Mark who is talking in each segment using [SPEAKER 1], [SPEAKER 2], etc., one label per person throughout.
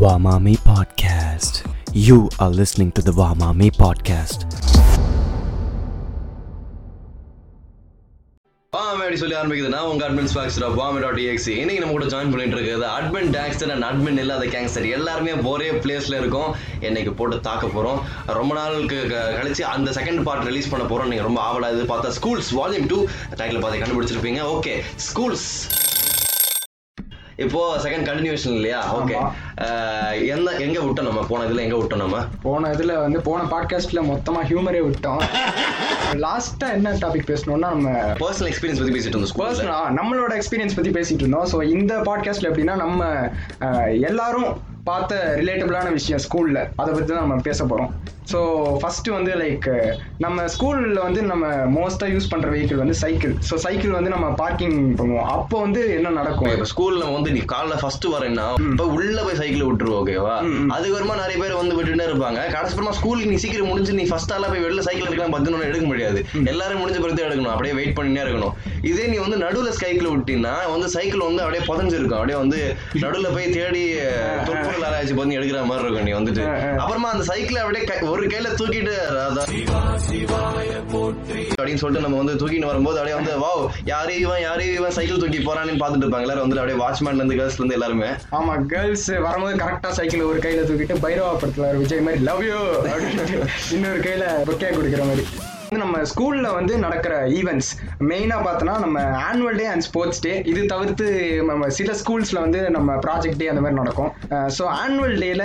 [SPEAKER 1] Wamami Podcast. You are listening to the Wamami Podcast.
[SPEAKER 2] வாமே சொல்லி ஆரம்பிக்குது. நான் உங்க அட்மின் ஸ்பாக்ஸ்டர் ஆஃப் வாமே டாட் எக்ஸி இன்னைக்கு நம்ம கூட ஜாயின் பண்ணிட்டு இருக்கிறது அட்மின் டேங்ஸ்டர் அண்ட் அட்மின் இல்லாத கேங்ஸ்டர் எல்லாருமே ஒரே பிளேஸ்ல இருக்கும். என்னைக்கு போட்டு தாக்க போறோம். ரொம்ப நாளுக்கு க- கழிச்சு அந்த செகண்ட் பார்ட் ரிலீஸ் பண்ண போறோம். நீங்க ரொம்ப ஆவலாக இது பார்த்தா ஸ்கூல்ஸ் வால்யூம் டூ டைட்டில் பார்த்து கண்டுபிடிச்சிருப்பீங்க. ஓகே ஸ்கூல்ஸ் இப்போ செகண்ட் கண்டினியூஷன் இல்லையா? ஓகே என்ன எங்க விட்டோம் நம்ம? போன இதுல எங்க விட்டோம் நம்ம?
[SPEAKER 3] போன இதுல வந்து போன பாட்காஸ்ட்ல மொத்தமா ஹியூமரே விட்டோம். லாஸ்டா என்ன டாபிக் பேசணும்னா நம்ம
[SPEAKER 2] பர்சனல் எக்ஸ்பீரியன்ஸ் பத்தி பேசிட்டு இருந்தோம்
[SPEAKER 3] பர்சனலா நம்மளோட எக்ஸ்பீரியன்ஸ் பத்தி பேசிட்டு இருந்தோம். ஸோ இந்த பாட்காஸ்ட்ல எப்படின்னா நம்ம எல்லாரும் பார்த்த ரிலேட்டபிளான விஷயம் ஸ்கூல்ல அதை பத்தி தான் நம்ம பேச போறோம். ஸோ ஃபர்ஸ்ட் வந்து லைக் நம்ம ஸ்கூல்ல வந்து நம்ம மோஸ்டா யூஸ் பண்ற வெஹிக்கிள் வந்து சைக்கிள் ஸோ சைக்கிள் வந்து நம்ம பார்க்கிங் பண்ணுவோம். அப்போ வந்து என்ன நடக்கும்?
[SPEAKER 2] இப்ப ஸ்கூல்ல வந்து நீ காலைல ஃபர்ஸ்ட் வரேன்னா இப்ப உள்ள போய் சைக்கிள் விட்டுருவோம் ஓகேவா அதுக்கு வருமா நிறைய பேர் வந்து விட்டுட்டே இருப்பாங்க. கடைசிப்பறமா ஸ்கூலுக்கு நீ சீக்கிரம் முடிஞ்சு நீ ஃபர்ஸ்ட் ஆளா போய் வெளில சைக்கிள் எடுக்கலாம் பத்து எடுக்க முடியாது. எல்லாரும் முடிஞ்ச பிறகு எடுக்கணும். அப்படியே வெயிட் பண்ணினே இருக்கணும். இதே நீ வந்து நடுவுல சைக்கிள் விட்டீங்கன்னா வந்து சைக்கிள் வந்து அப்படியே புதஞ்சிருக்கும். அப்படியே வந்து நடுவுல போய் தேடி தொப்புள் ஆராய்ச்சி பண்ணி எடுக்கிற மாதிரி இருக்கும் நீ வந்துட்டு. அப்புறமா அந்த சைக்கிளை அப்படியே ஒரு கையில தூக்கிட்டு ராதா. அப்படின்னு சொல்லிட்டு நம்ம வந்து தூக்கிட்டு வரும்போது அப்படியே வந்து வாவ் யாரு இவன் யாரு இவன் சைக்கிள் தூக்கி போறான்னு பாத்துட்டு இருப்பாங்க. எல்லாரும் வந்து அப்படியே வாட்ச்மேன்ல இருந்து கேர்ள்ஸ்ல இருந்து எல்லாருமே.
[SPEAKER 3] ஆமா கேர்ள்ஸ் வரும்போது கரெக்டா சைக்கிள் ஒரு கையில தூக்கிட்டு பைரவா படத்துல விஜய் மாதிரி லவ் யூ அப்படின்னு இன்னொரு கையில பொக்கே கொடுக்குற மாதிரி. நம்ம ஸ்கூல்ல வந்து நடக்கிற ஈவெண்ட்ஸ் மெயினா பார்த்தோன்னா நம்ம annual day and sports day இது தவிர்த்து நம்ம சில ஸ்கூல்ஸ்ல வந்து நம்ம ப்ராஜெக்ட் டே அந்த மாதிரி நடக்கும். ஸோ ஆனுவல் டேல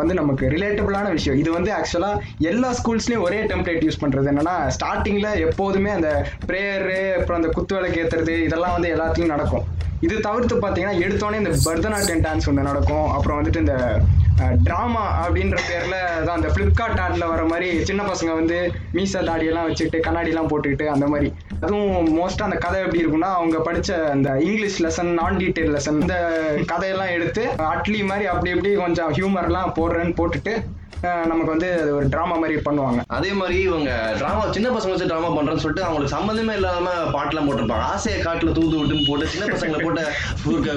[SPEAKER 3] வந்து நமக்கு ரிலேட்டபிளான விஷயம். இது வந்து ஆக்சுவலா எல்லா ஸ்கூல்ஸ்லயும் ஒரே டெம்ப்ளேட் யூஸ் பண்றது என்னன்னா ஸ்டார்டிங்ல எப்போதுமே அந்த ப்ரேயரு அப்புறம் அந்த குத்துவிளக்கு ஏத்துறது இதெல்லாம் வந்து எல்லாத்துலயும் நடக்கும். இது தவிர்த்து பார்த்தீங்கன்னா எடுத்தோடனே இந்த பரதநாட்டியம் டான்ஸ் ஒன்று நடக்கும். அப்புறம் வந்துட்டு இந்த ட்ராமா அப்படின்ற பேர்ல தான் அந்த ஃப்ளிப்கார்ட் ஆட்ல வர மாதிரி சின்ன பசங்க வந்து மீசா தாடியெல்லாம் வச்சுக்கிட்டு கண்ணாடிலாம் போட்டுக்கிட்டு அந்த மாதிரி. அதுவும் மோஸ்ட்டாக அந்த கதை எப்படி இருக்கும்னா அவங்க படிச்ச அந்த இங்கிலீஷ் லெசன் நான் டீட்டெயில் லெசன் இந்த கதையெல்லாம் எடுத்து அட்லி மாதிரி அப்படி இப்படி கொஞ்சம் ஹியூமர்லாம் போடுறேன்னு போட்டுட்டு நமக்கு வந்து அது ஒரு ட்ராமா மாதிரி பண்ணுவாங்க.
[SPEAKER 2] அதே மாதிரி இவங்க டிராமா சின்ன பசங்க வச்சு டிராமா பண்றேன்னு சொல்லிட்டு அவங்களுக்கு சம்மந்தமே இல்லாம பாட்டுலாம் போட்டிருப்பாங்க. ஆசையை காட்டுல தூது விட்டுன்னு போட்டு சின்ன பசங்களை போட்டு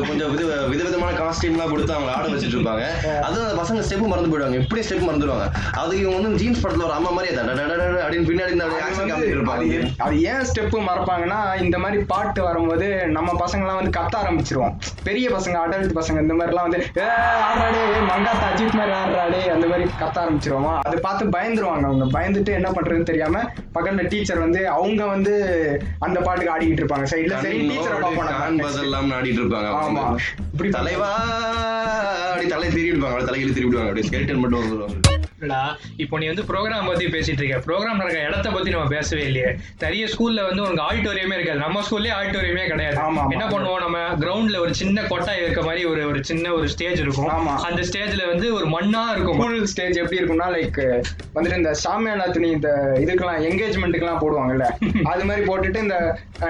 [SPEAKER 2] கொஞ்சம் வித விதவிதமான காஸ்டியூம்லாம் கொடுத்து அவங்க ஆட வச்சுட்டு இருப்பாங்க. அதுவும் அந்த பசங்க ஸ்டெப் மறந்து போயிடுவாங்க. இப்படி ஸ்டெப் மறந்துடுவாங்க? அது இவங்க வந்து ஜீன்ஸ் படத்துல ஒரு அம்மா மாதிரி அப்படின்னு பின்னாடி இருப்பாங்க.
[SPEAKER 3] ஏன்- அது ஏன் ஸ்டெப்பு மறப்பாங்கன்னா இந்த மாதிரி பாட்டு வரும்போது நம்ம பசங்கலாம் வந்து கத்த ஆரம்பிச்சிருவோம். பெரிய பசங்க அடல்ட் பசங்க இந்த மாதிரிலாம் வந்து "ஏ, ஆடுறாடே மங்காத்தா அஜித் மாதிரி ஆடுறாடே அந்த மாதிரி கத்த ஆரம்பிச்சிருவோமா அதை பார்த்து பயந்துருவாங்க அவங்க. பயந்துட்டு என்ன பண்றதுன்னு தெரியாம பக்கத்துல டீச்சர் வந்து அவங்க வந்து அந்த பாட்டுக்கு ஆடிக்கிட்டு இருப்பாங்க. சைடுல சரி டீச்சரை
[SPEAKER 2] பதிலாம் ஆடிட்டு இருப்பாங்க.
[SPEAKER 3] ஆமா. இப்படி
[SPEAKER 2] தலைவா அப்படி தலை திருவிடுவாங்க அப்படி தலையில அப்படியே ஸ்கெல்டன் மட்டும் வந்துருவாங்க
[SPEAKER 4] இல்லடா இப்போ நீ வந்து ப்ரோக்ராம் பத்தி பேசிட்டு இருக்க. ப்ரோக்ராம் நடக்கிற இடத்த பத்தி நம்ம பேசவே இல்லையே. நிறைய ஸ்கூல்ல வந்து உனக்கு ஆடிட்டோரியமே இருக்காது. நம்ம ஸ்கூல்லயே ஆடிட்டோரியமே கிடையாது. என்ன பண்ணுவோம்? நம்ம கிரவுண்ட்ல ஒரு சின்ன கொட்டாய் இருக்க மாதிரி ஒரு ஒரு சின்ன ஒரு ஸ்டேஜ் இருக்கும். அந்த ஸ்டேஜ்ல வந்து ஒரு மண்ணா இருக்கும்.
[SPEAKER 3] ஸ்கூல் ஸ்டேஜ் எப்படி இருக்கும்னா லைக் வந்துட்டு இந்த சாமியானா துணி இந்த இதுக்கெல்லாம் என்கேஜ்மெண்ட்டுக்கெல்லாம் போடுவாங்கல்ல. அது மாதிரி போட்டுட்டு இந்த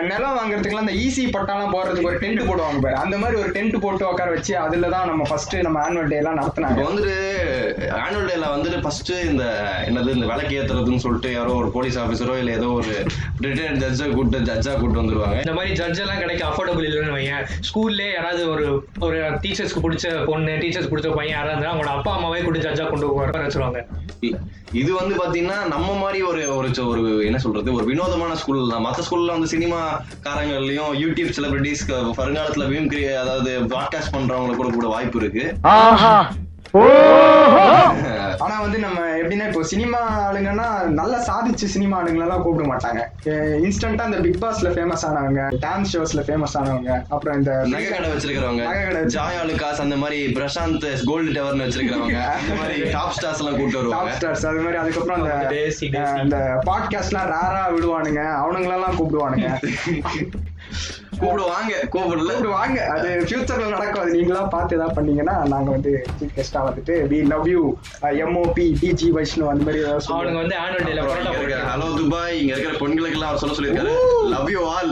[SPEAKER 3] நிலம் வாங்குறதுக்குலாம் இந்த ஈஸி பட்டாலாம் போடுறதுக்கு ஒரு டென்ட் போடுவாங்க பாரு. அந்த மாதிரி ஒரு டென்ட் போட்டு உட்கார வச்சு அதுல தான் நம்ம ஃபர்ஸ்ட் நம்ம ஆனுவல் டே எல்லாம் நடத்துனாங்க.
[SPEAKER 2] வந்துட்டு ஆனுவல் டேல வந்துட்டு ஃபர்ஸ்ட் இந்த என்னது இந்த விளக்கு ஏத்துறதுன்னு சொல்லிட்டு யாரோ ஒரு போலீஸ் ஆஃபீஸரோ இல்ல ஏதோ ஒரு ரிட்டையர்ட் ஜட்ஜா கூட்டு ஜட்ஜா கூட்டு வந்துருவாங்க.
[SPEAKER 4] இந்த மாதிரி ஜட்ஜ் எல்லாம் கிடைக்க அஃபோர்டபுள் இல்லைன்னு வையன் ஸ்கூல்லே யாராவது ஒரு ஒரு டீச்சர்ஸ்க்கு பிடிச்ச பொண்ணு டீச்சர்ஸ் பிடிச்ச பையன் யாராவது இருந்தா அவங்களோட அப்பா அம்மாவே கூட ஜட்ஜா கொண்டு வர வச்சிருவாங்க.
[SPEAKER 2] இல்ல, இது வந்து பாத்தீங்கன்னா நம்ம மாதிரி ஒரு ஒரு என்ன சொல்றது ஒரு வினோதமான ஸ்கூல் தான். மத்த ஸ்கூல்ல வந்து சினிமா காரங்கள்லயும் யூடியூப் செலிபிரிட்டிஸ் வருங்காலத்துல மீம் கிரியே அதாவது பாட்காஸ்ட் பண்றவங்களுக்கு கூட கூட வாய்ப்பு இருக்கு.
[SPEAKER 3] ஆனா வந்து நம்ம எப்படின்னா இப்போ சினிமா ஆளுங்கன்னா நல்லா சாதிச்சு சினிமா ஆளுங்களெல்லாம் கூப்பிட மாட்டாங்க. இன்ஸ்டன்டா இந்த பிக் பாஸ்ல ஃபேமஸ் ஆனவங்க டான்ஸ் ஷோஸ்ல ஃபேமஸ் ஆனவங்க அப்புறம் இந்த
[SPEAKER 2] நகை கடை வச்சிருக்கிறவங்க
[SPEAKER 3] நகை கடை
[SPEAKER 2] ஜாய் அலுகாஸ் அந்த மாதிரி பிரசாந்த் கோல்டு டவர்னு வச்சிருக்கிறவங்க அந்த மாதிரி டாப் ஸ்டார்ஸ் எல்லாம் கூட்டு
[SPEAKER 3] டாப்
[SPEAKER 2] வருவாங்க
[SPEAKER 3] ஸ்டார்ஸ் அது மாதிரி அதுக்கப்புறம் அந்த இந்த பாட்காஸ்ட்லாம் ரேரா விடுவானுங்க அவனுங்களெல்லாம் கூப்பிடுவானுங்க.
[SPEAKER 2] கூப்பிடுவாங்க கூப்பிடல.
[SPEAKER 3] கூப்பிடுவாங்க அது ஃபியூச்சர்ல நடக்கும். அது நீங்களா பார்த்து ஏதாவது பண்ணீங்கன்னா நாங்க வந்து சீஃப் கெஸ்டா வந்துட்டு we love you MOP DG Vaishnu அந்த மாதிரி ஏதாவது
[SPEAKER 4] அவனுங்க
[SPEAKER 3] சொல்லுவாங்க.
[SPEAKER 4] வந்து ஆனுவல் டேல
[SPEAKER 2] அப்புறம் இங்க இருக்கிற ஹலோ துபாய் இங்க இருக்கிற பெண்களுக்கு எல்லாம் சொல்ல சொல்லியிருக்காரு. லவ் யூ ஆல்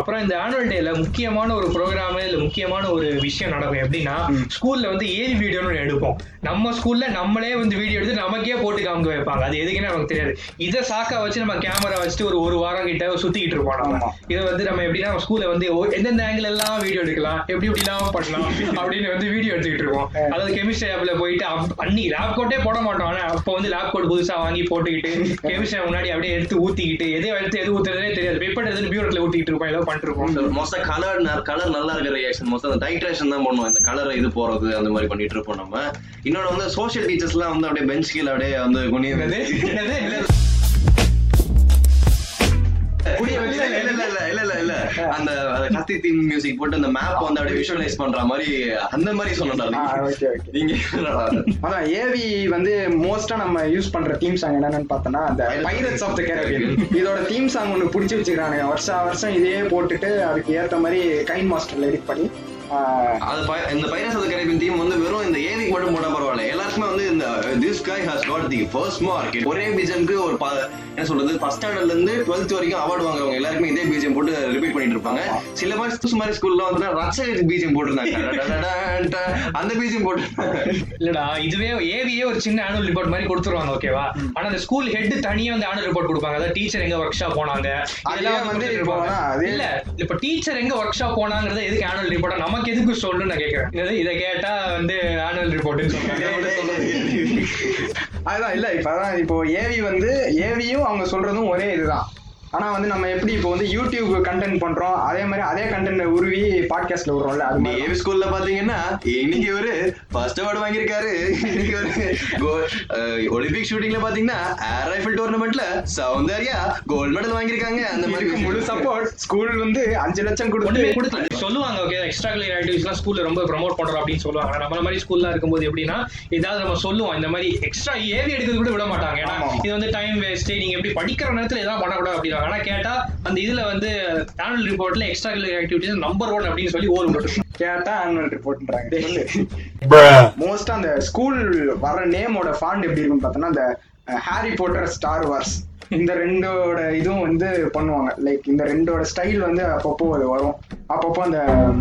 [SPEAKER 4] அப்புறம் இந்த ஆனுவல் டேல முக்கியமான ஒரு ப்ரோக்ராம் இல்ல முக்கியமான ஒரு விஷயம் நடக்கும் எப்படின்னா ஸ்கூல்ல வந்து ஏவி வீடியோன்னு எடுப்போம். நம்ம ஸ்கூல்ல நம்மளே வந்து வீடியோ எடுத்து நமக்கே போட்டு காமிக்க வைப்பாங்க. அது எதுக்குன்னு நமக்கு தெரியாது. இதை சாக்கா வச்சு நம்ம கேமரா வச்சுட்டு ஒரு ஒரு வாரம் கிட்ட சுத்திக்கிட்டு இருப்போம் நம்ம. இதை வந்து நம்ம எப்படின்னா ஸ்கூல்ல வந்து எந்தெந்த ஆங்கிள் எல்லாம் வீடியோ எடுக்கலாம் எப்படி எப்படி எல்லாம் பண்ணலாம் அப்படின்னு வந்து வீடியோ எடுத்துக்கிட்டு இருக்கோம் அதாவது கெமிஸ்ட்ரி லேப்ல போயிட்டு அன்னைக்கு லேப் கோட்டே போட மாட்டோம். ஆனா அப்போ வந்து லேப் கோட் புதுசா வாங்கி போட்டுக்கிட்டு கெமிஸ்ட்ரி முன்னாடி அப்படியே எடுத்து ஊத்திக்கிட்டு எதை எடுத்து எது ஊத்துறதுனே தெரியாது. பேப்பர் எதுன்னு பியூரட்ல ஊத்திக்கிட்டு இருப்போம் ஏதோ பண்ணிட்டு இருப்போம்
[SPEAKER 2] மோஸ்டா கலர் கலர் நல்லா இருக்கிற ரியாக்ஷன் மோஸ்டா அந்த டைட்ரேஷன் தான் பண்ணுவோம். இந்த கலர் இது போறது அந்த மாதிரி பண்ணிட்டு இருப்போம் நம்ம. இன்னொன்னு வந்து சோஷியல் டீச்சர்ஸ்லாம் வந்து அப்படியே பெஞ்ச் கீழ அப்படியே வந்து குனி அந்த கத்தி தீம் மியூசிக் போட்டு அந்த மேப் வந்து அப்படியே விஷுவலைஸ் பண்ற மாதிரி அந்த மாதிரி சொன்னா நீங்க?
[SPEAKER 3] அதான் ஏவி வந்து மோஸ்டா நம்ம யூஸ் பண்ற தீம் சாங் என்னன்னு பார்த்தோம்னா அந்த பைரட்ஸ் ஆஃப் த கேரபியன் இதோட தீம் சாங் ஒன்று பிடிச்சி வச்சுக்கிறானுங்க. வருஷம் வருஷம் இதே போட்டுட்டு அதுக்கு ஏத்த மாதிரி கைன் மாஸ்டர்ல எடிட் பண்ணி
[SPEAKER 2] அது இந்த பைரஸ் ஆஃப் கரேபியன் டீம் வந்து வெறும் இந்த ஏவிக்கு மட்டும் போட்டா பரவாயில்ல. எல்லாருக்குமே வந்து இந்த this guy has got the first mark. ஒரே பிஜிஎம்க்கு ஒரு என்ன சொல்றது? ஃபர்ஸ்ட் ஸ்டாண்டர்ட்ல இருந்து டுவெல்த் வரைக்கும் அவார்டு வாங்குறவங்க எல்லாருமே இதே பிஜிஎம் போட்டு ரிப்பீட் பண்ணிட்டு இருப்பாங்க. சில மாதிரி மாதிரி ஸ்கூல்ல வந்து ரச்ச பிஜிஎம் போட்டிருந்தாங்க. அந்த பிஜிஎம் போட்டிருந்தாங்க.
[SPEAKER 4] இல்லடா இதுவே ஏவியே ஒரு சின்ன ஆனுவல் ரிப்போர்ட் மாதிரி கொடுத்துருவாங்க ஓகேவா ஆனா அந்த ஸ்கூல் ஹெட் தனியா வந்து ஆனுவல் ரிப்போர்ட் கொடுப்பாங்க. அதாவது டீச்சர் எங்க ஒர்க் ஷாப் போனாங்க?
[SPEAKER 3] அதே வந்து
[SPEAKER 4] இல்ல இப்ப டீச்சர் எங்க ஒர்க் ஷாப் போனாங்கறது எதுக்கு ஆனுவல் ரிப்போர்ட் நமக்கு எதுக்கு சொல்லணும்னு நான் கேக்குறேன். இது கேட்டா வந்து ஆனுவல் சொல்றாங்க.
[SPEAKER 3] அதுதான் இல்ல இப்ப அதான் இப்போ ஏவி வந்து ஏவியும் அவங்க சொல்றதும் ஒரே இதுதான். ஆனா வந்து நம்ம எப்படி இப்போ வந்து யூடியூப் கண்டென்ட் பண்றோம் அதே மாதிரி அதே கண்டென்ட் உருவி பாட்காஸ்ட்ல விடுறோம்ல அது
[SPEAKER 2] ஏவி ஸ்கூல்ல பாத்தீங்கன்னா இன்னைக்கு இவரு ஃபர்ஸ்ட் அவார்டு வாங்கியிருக்காரு. இன்னைக்கு ஒரு ஒலிம்பிக் ஷூட்டிங்ல பாத்தீங்கன்னா ஏர் ரைஃபிள் டோர்னமெண்ட்ல சௌந்தர்யா கோல்ட் மெடல் வாங்கியிருக்காங்க. அந்த மாதிரி
[SPEAKER 3] முழு சப்போர்ட் ஸ்கூல் வந்து அஞ்சு லட்சம் கொடுத்து
[SPEAKER 4] சொல்லுவாங்க ஓகே எக்ஸ்ட்ரா கரிக்குலர் ஆக்டிவிட்டிஸ்லாம் ஸ்கூல்ல ரொம்ப ப்ரோமோட் பண்றோம் அப்படின்னு சொல்லுவாங்க. நம்மள மாதிரி ஸ்கூல்ல இருக்கும்போது எப்படின்னா ஏதாவது நம்ம சொல்லுவோம் இந்த மாதிரி எக்ஸ்ட்ரா ஏவி எடுக்கிறது கூட விட மாட்டாங்க. ஏன்னா. இது வந்து டைம் வேஸ்ட் நீங்க எப்படி படிக்கிற நேரத்துல எதாவது பண்ணக்கூடாது அப்படின்னா ஆனா கேட்டா அந்த இதுல வந்து ஆனுவல் ரிப்போர்ட்ல extra curricular activities number one அப்படின்னு சொல்லி ஓர் விட்டுருக்கோம்
[SPEAKER 3] கேட்டா ஆனுவல் ரிப்போர்ட்ன்றாங்க மோஸ்டா அந்த ஸ்கூல் வர நேமோட ஃபாண்ட் எப்படி இருக்குன்னு பார்த்தோம்னா அந்த ஹாரி போட்டர் ஸ்டார் வார்ஸ் இந்த ரெண்டோட இதுவும் வந்து பண்ணுவாங்க. லைக் இந்த ரெண்டோட ஸ்டைல் வந்து அப்பப்போ அது வரும். அப்பப்போ அந்த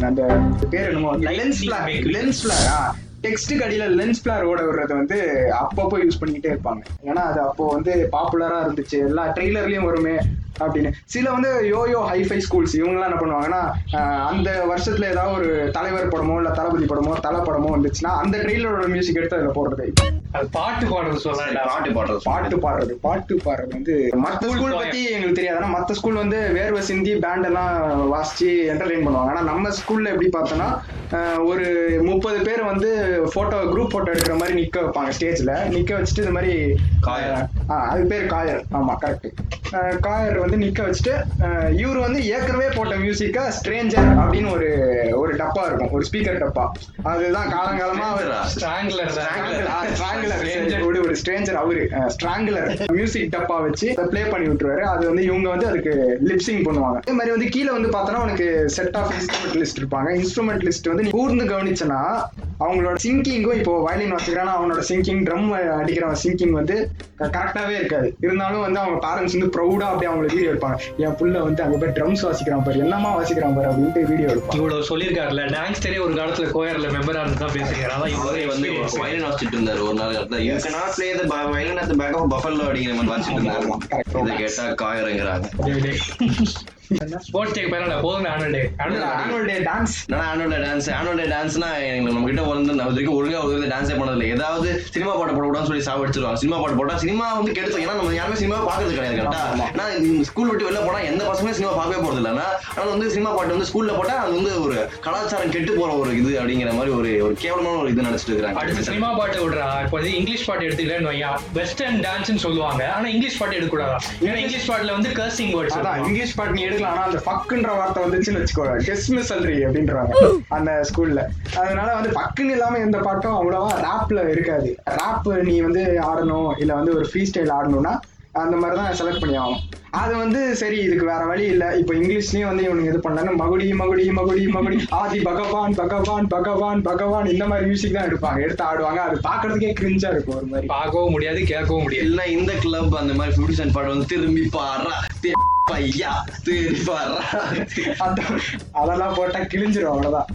[SPEAKER 3] அந்த பேர் என்னமோ லென்ஸ் ஃபிளார் லென்ஸ் ஃபிளாரா டெக்ஸ்ட்டுக்கு அடியில லென்ஸ் ஃபிளார் ஓட விடுறது வந்து அப்பப்போ யூஸ் பண்ணிக்கிட்டே இருப்பாங்க. ஏன்னா அது அப்போ வந்து பாப்புலரா இருந்துச்சு. எல்லா ட்ரெய்லர்லயும் வருமே. அப்படின்னு. சில வந்து யோயோ ஹைஃபை ஸ்கூல்ஸ் இவங்கெல்லாம் என்ன பண்ணுவாங்கன்னா அந்த வருஷத்துல ஏதாவது ஒரு தலைவர் படமோ இல்ல தளபதி படமோ தலை படமோ வந்துச்சுன்னா அந்த ட்ரெயிலரோட மியூசிக் எடுத்து அதில் போடுறது.
[SPEAKER 4] பாட்டு பாடுறது சொல்லலாம்
[SPEAKER 2] பாட்டு பாடுறது.
[SPEAKER 3] பாட்டு பாடுறது. பாட்டு பாடுறது வந்து மத்த ஸ்கூல் பத்தி எங்களுக்கு தெரியாது. ஆனா மத்த ஸ்கூல் வந்து வேர்வை சிந்தி பேண்ட் எல்லாம் வாசிச்சு என்டர்டெயின் பண்ணுவாங்க. ஆனா நம்ம ஸ்கூல்ல எப்படி பார்த்தோம்னா ஒரு முப்பது பேர் வந்து போட்டோ குரூப் போட்டோ எடுக்கிற மாதிரி நிக்க வைப்பாங்க ஸ்டேஜ்ல நிக்க வச்சுட்டு இந்த மாதிரி
[SPEAKER 2] காயர்.
[SPEAKER 3] அது பேர் காயர் ஆமா கரெக்ட் காயர் வந்து நிக்க வச்சுட்டு இவர் வந்து ஏற்கனவே போட்ட மியூசிக்கா ஸ்ட்ரேஞ்சர் அப்படின்னு ஒரு ஒரு டப்பா இருக்கும். ஒரு ஸ்பீக்கர் டப்பா. அதுதான் காலங்காலமா
[SPEAKER 4] ஸ்ட்ராங்லர்
[SPEAKER 3] ஒரு ஒரு ஸ்ட்ரேஞ்சர் அவரு ஸ்ட்ராங்குலர் மியூசிக் டப்பா வச்சு ப்ளே பண்ணி விட்டுருவாரு. அது வந்து இவங்க வந்து அதுக்கு லிப்சிங் பண்ணுவாங்க. அதே மாதிரி வந்து கீழே வந்து பார்த்தோன்னா உனக்கு செட் ஆஃப் இன்ஸ்ட்ருமெண்ட் லிஸ்ட் இருப்பாங்க. இன்ஸ்ட்ருமெண்ட் லிஸ்ட் வந்து கூர்ந்து கவனிச்சனா அவங்களோட சிங்கிங்கும் இப்போ வயலின் வாசிக்கிறானா அவனோட சிங்கிங் ட்ரம் அடிக்கிறவன் சிங்கிங் வந்து கரெக்டாவே இருக்காது. இருந்தாலும் வந்து அவங்க பேரண்ட்ஸ் வந்து ப்ரௌடா அப்படியே அவங்களுக்கு வீடியோ எடுப்பாங்க. என் புள்ள வந்து அங்க போய் ட்ரம்ஸ் வாசிக்கிறான் பாரு என்னமா வாசிக்கிறான் பாரு அப்படின்ட்டு வீடியோ எடுப்பாங்க.
[SPEAKER 4] இவ்வளவு சொல்லியிருக்காருல்ல டான்ஸ்டரே ஒரு காலத்துல கோயர்ல மெம்பரா இருந்து தான் பேசுகிறார் அதான்
[SPEAKER 2] அவரே வந்து வயலின் வாசிச்சுட்டு இருந்தாரு. ஒரு நாள் அதுக்கடுத்து யூ கே நாட் ப்ளே அடிக்கிற மாதிரி வந்துட்டு
[SPEAKER 3] இருந்தாங்க
[SPEAKER 2] இதை கேட்டா காயிறங்கிறாங்க
[SPEAKER 4] ஸ்போர்ட்ஸ் டே பரவாயில்ல போதும் annual day
[SPEAKER 3] annual day dance
[SPEAKER 2] நான் ஆனுவல் டான்ஸ் ஆனுவல் டான்ஸ்னா நம்ம கிட்ட வந்து நம்ம இது வரைக்கும் ஒழுங்கா ஒரு டான்ஸே பண்ணதில்லை. ஏதாவது சினிமா பாட்டு போடக்கூடாதுன்னு சொல்லி சாவடிச்சிருவாங்க சினிமா பாட்டு போட்டா சினிமா வந்து கெடுத்து ஏன்னா நம்ம யாருமே சினிமா பாக்குறது கிடையாது கரெக்டா ஏன்னா ஸ்கூல் விட்டு வெளில போனா எந்த பசங்களும் சினிமா பார்க்கவே போறது இல்லைன்னா ஆனால் வந்து சினிமா பாட்டு வந்து ஸ்கூல்ல போட்டா அது வந்து ஒரு கலாச்சாரம் கெட்டு போற ஒரு இது அப்படிங்கிற மாதிரி ஒரு ஒரு கேவலமான ஒரு இது நினைச்சிட்டு
[SPEAKER 4] அடுத்து
[SPEAKER 2] இருக்காங்க
[SPEAKER 4] சினிமா பாட்டு விடுறா. இப்போ வந்து இங்கிலீஷ் பாட்டு எடுத்துக்கிறேன்னு வையா. வெஸ்டர்ன் டான்ஸ்னு சொல்லுவாங்க. ஆனா இங்கிலீஷ் பாட்டு எடுக்கக்கூடாதா? ஏன்னா இங்கிலீஷ் பாட்டுல வந்து கர்சிங் வேர்ட்ஸ்
[SPEAKER 3] அதான் இங்கிலீஷ் பாட்டு நீ எடுக்கலாம் ஆனா அந்த ஃபக்குன்ற வார்த்தை வந்துச்சுன்னு வச்சுக்கோ டிஸ்மிசல்ரி அப்படின்றாங்க அந்த ஸ்கூல்ல அதனால வந்து ஃபக்குன்னு இல்லாம எந்த பாட்டும் அவ்வளவா ரேப்ல இருக்காது. ரேப் நீ வந்து ஆடணும் இல்ல வந்து ஒரு ஃப்ரீ ஸ்டைல் ஆடணும்னா அந்த மாதிரி தான் செலக்ட் பண்ணி ஆகணும். அது வந்து சரி இதுக்கு வேற வழி இல்ல. இப்போ இங்கிலீஷ்லயும் வந்து இவனுக்கு இது பண்ணாங்க மகுடி மகுடி மகுடி மகுடி ஆதி பகவான் பகவான் பகவான் பகவான் இந்த மாதிரி மியூசிக் தான் எடுப்பாங்க. எடுத்து ஆடுவாங்க. அது பாக்குறதுக்கே கிரிஞ்சா இருக்கும் ஒரு மாதிரி.
[SPEAKER 4] பார்க்கவும் முடியாது கேட்கவும் முடியாது.
[SPEAKER 2] இல்ல இந்த கிளப் அந்த மாதிரி சென்ட் பாட்டு வந்து திரும்பி பாடுறா. பையா
[SPEAKER 3] அதெல்லாம் போட்டா கிழிஞ்சிரும் அவ்வளவுதான்.